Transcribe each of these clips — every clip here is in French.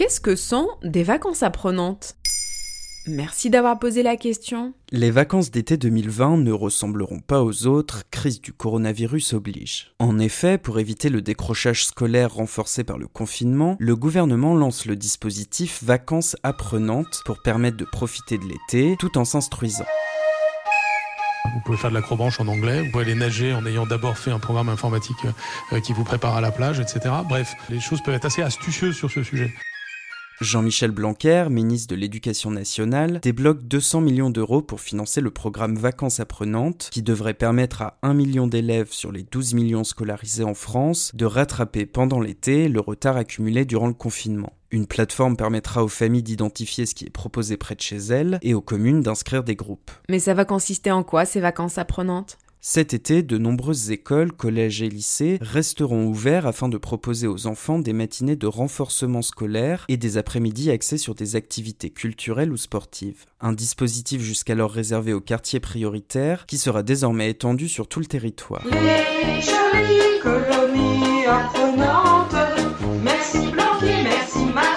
Qu'est-ce que sont des vacances apprenantes? Merci d'avoir posé la question. Les vacances d'été 2020 ne ressembleront pas aux autres, crise du coronavirus oblige. En effet, pour éviter le décrochage scolaire renforcé par le confinement, le gouvernement lance le dispositif Vacances apprenantes pour permettre de profiter de l'été tout en s'instruisant. Vous pouvez faire de l'acrobranche en anglais, vous pouvez aller nager en ayant d'abord fait un programme informatique euh, qui vous prépare à la plage, etc. Bref, les choses peuvent être assez astucieuses sur ce sujet. Jean-Michel Blanquer, ministre de l'Éducation nationale, débloque 200 millions d'euros pour financer le programme Vacances apprenantes, qui devrait permettre à 1 million d'élèves sur les 12 millions scolarisés en France de rattraper pendant l'été le retard accumulé durant le confinement. Une plateforme permettra aux familles d'identifier ce qui est proposé près de chez elles et aux communes d'inscrire des groupes. Mais ça va consister en quoi ces vacances apprenantes? Cet été, de nombreuses écoles, collèges et lycées resteront ouverts afin de proposer aux enfants des matinées de renforcement scolaire et des après-midi axés sur des activités culturelles ou sportives. Un dispositif jusqu'alors réservé aux quartiers prioritaires qui sera désormais étendu sur tout le territoire. Les colonies merci Blanqui, merci Macron.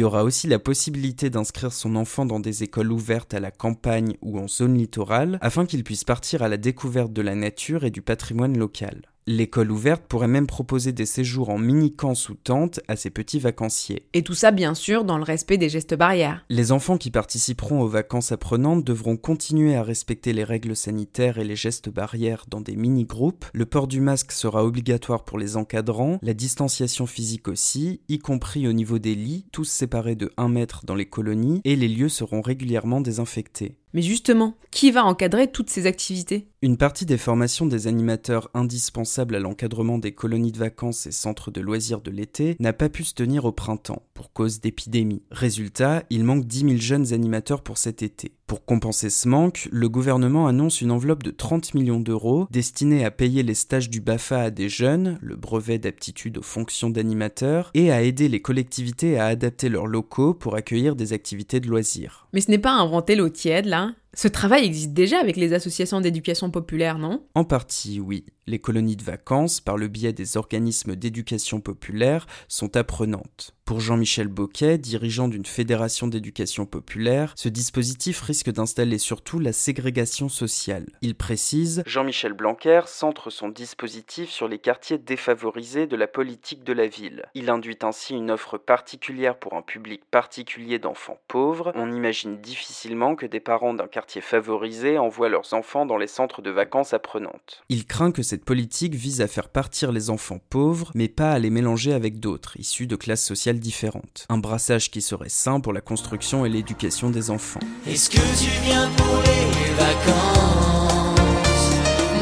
Il y aura aussi la possibilité d'inscrire son enfant dans des écoles ouvertes à la campagne ou en zone littorale afin qu'il puisse partir à la découverte de la nature et du patrimoine local. L'école ouverte pourrait même proposer des séjours en mini-camp sous tente à ses petits vacanciers. Et tout ça, bien sûr, dans le respect des gestes barrières. Les enfants qui participeront aux vacances apprenantes devront continuer à respecter les règles sanitaires et les gestes barrières dans des mini-groupes. Le port du masque sera obligatoire pour les encadrants, la distanciation physique aussi, y compris au niveau des lits, tous séparés de 1 mètre dans les colonies, et les lieux seront régulièrement désinfectés. Mais justement, qui va encadrer toutes ces activités? Une partie des formations des animateurs indispensables à l'encadrement des colonies de vacances et centres de loisirs de l'été n'a pas pu se tenir au printemps, pour cause d'épidémie. Résultat, il manque 10 000 jeunes animateurs pour cet été. Pour compenser ce manque, le gouvernement annonce une enveloppe de 30 millions d'euros destinée à payer les stages du BAFA à des jeunes, le brevet d'aptitude aux fonctions d'animateur, et à aider les collectivités à adapter leurs locaux pour accueillir des activités de loisirs. Mais ce n'est pas inventer l'eau tiède, là? Ce travail existe déjà avec les associations d'éducation populaire, non? En partie, oui. Les colonies de vacances, par le biais des organismes d'éducation populaire, sont apprenantes. Pour Jean-Michel Boquet, dirigeant d'une fédération d'éducation populaire, ce dispositif risque d'installer surtout la ségrégation sociale. Il précise Jean-Michel Blanquer centre son dispositif sur les quartiers défavorisés de la politique de la ville. Il induit ainsi une offre particulière pour un public particulier d'enfants pauvres. On imagine difficilement que des parents d'un favorisé envoient leurs enfants dans les centres de vacances apprenantes. Il craint que cette politique vise à faire partir les enfants pauvres, mais pas à les mélanger avec d'autres, issus de classes sociales différentes. Un brassage qui serait sain pour la construction et l'éducation des enfants. Est-ce que tu viens pour les vacances?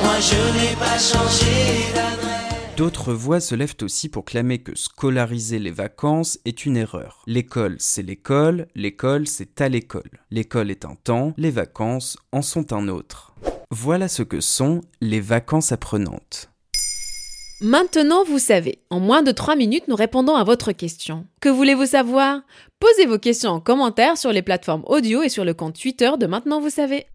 Moi je n'ai pas changé d'adresse. D'autres voix se lèvent aussi pour clamer que scolariser les vacances est une erreur. L'école, c'est l'école, l'école, c'est à l'école. L'école est un temps, les vacances en sont un autre. Voilà ce que sont les vacances apprenantes. Maintenant, vous savez. En moins de 3 minutes, nous répondons à votre question. Que voulez-vous savoir? Posez vos questions en commentaire sur les plateformes audio et sur le compte Twitter de Maintenant, vous savez.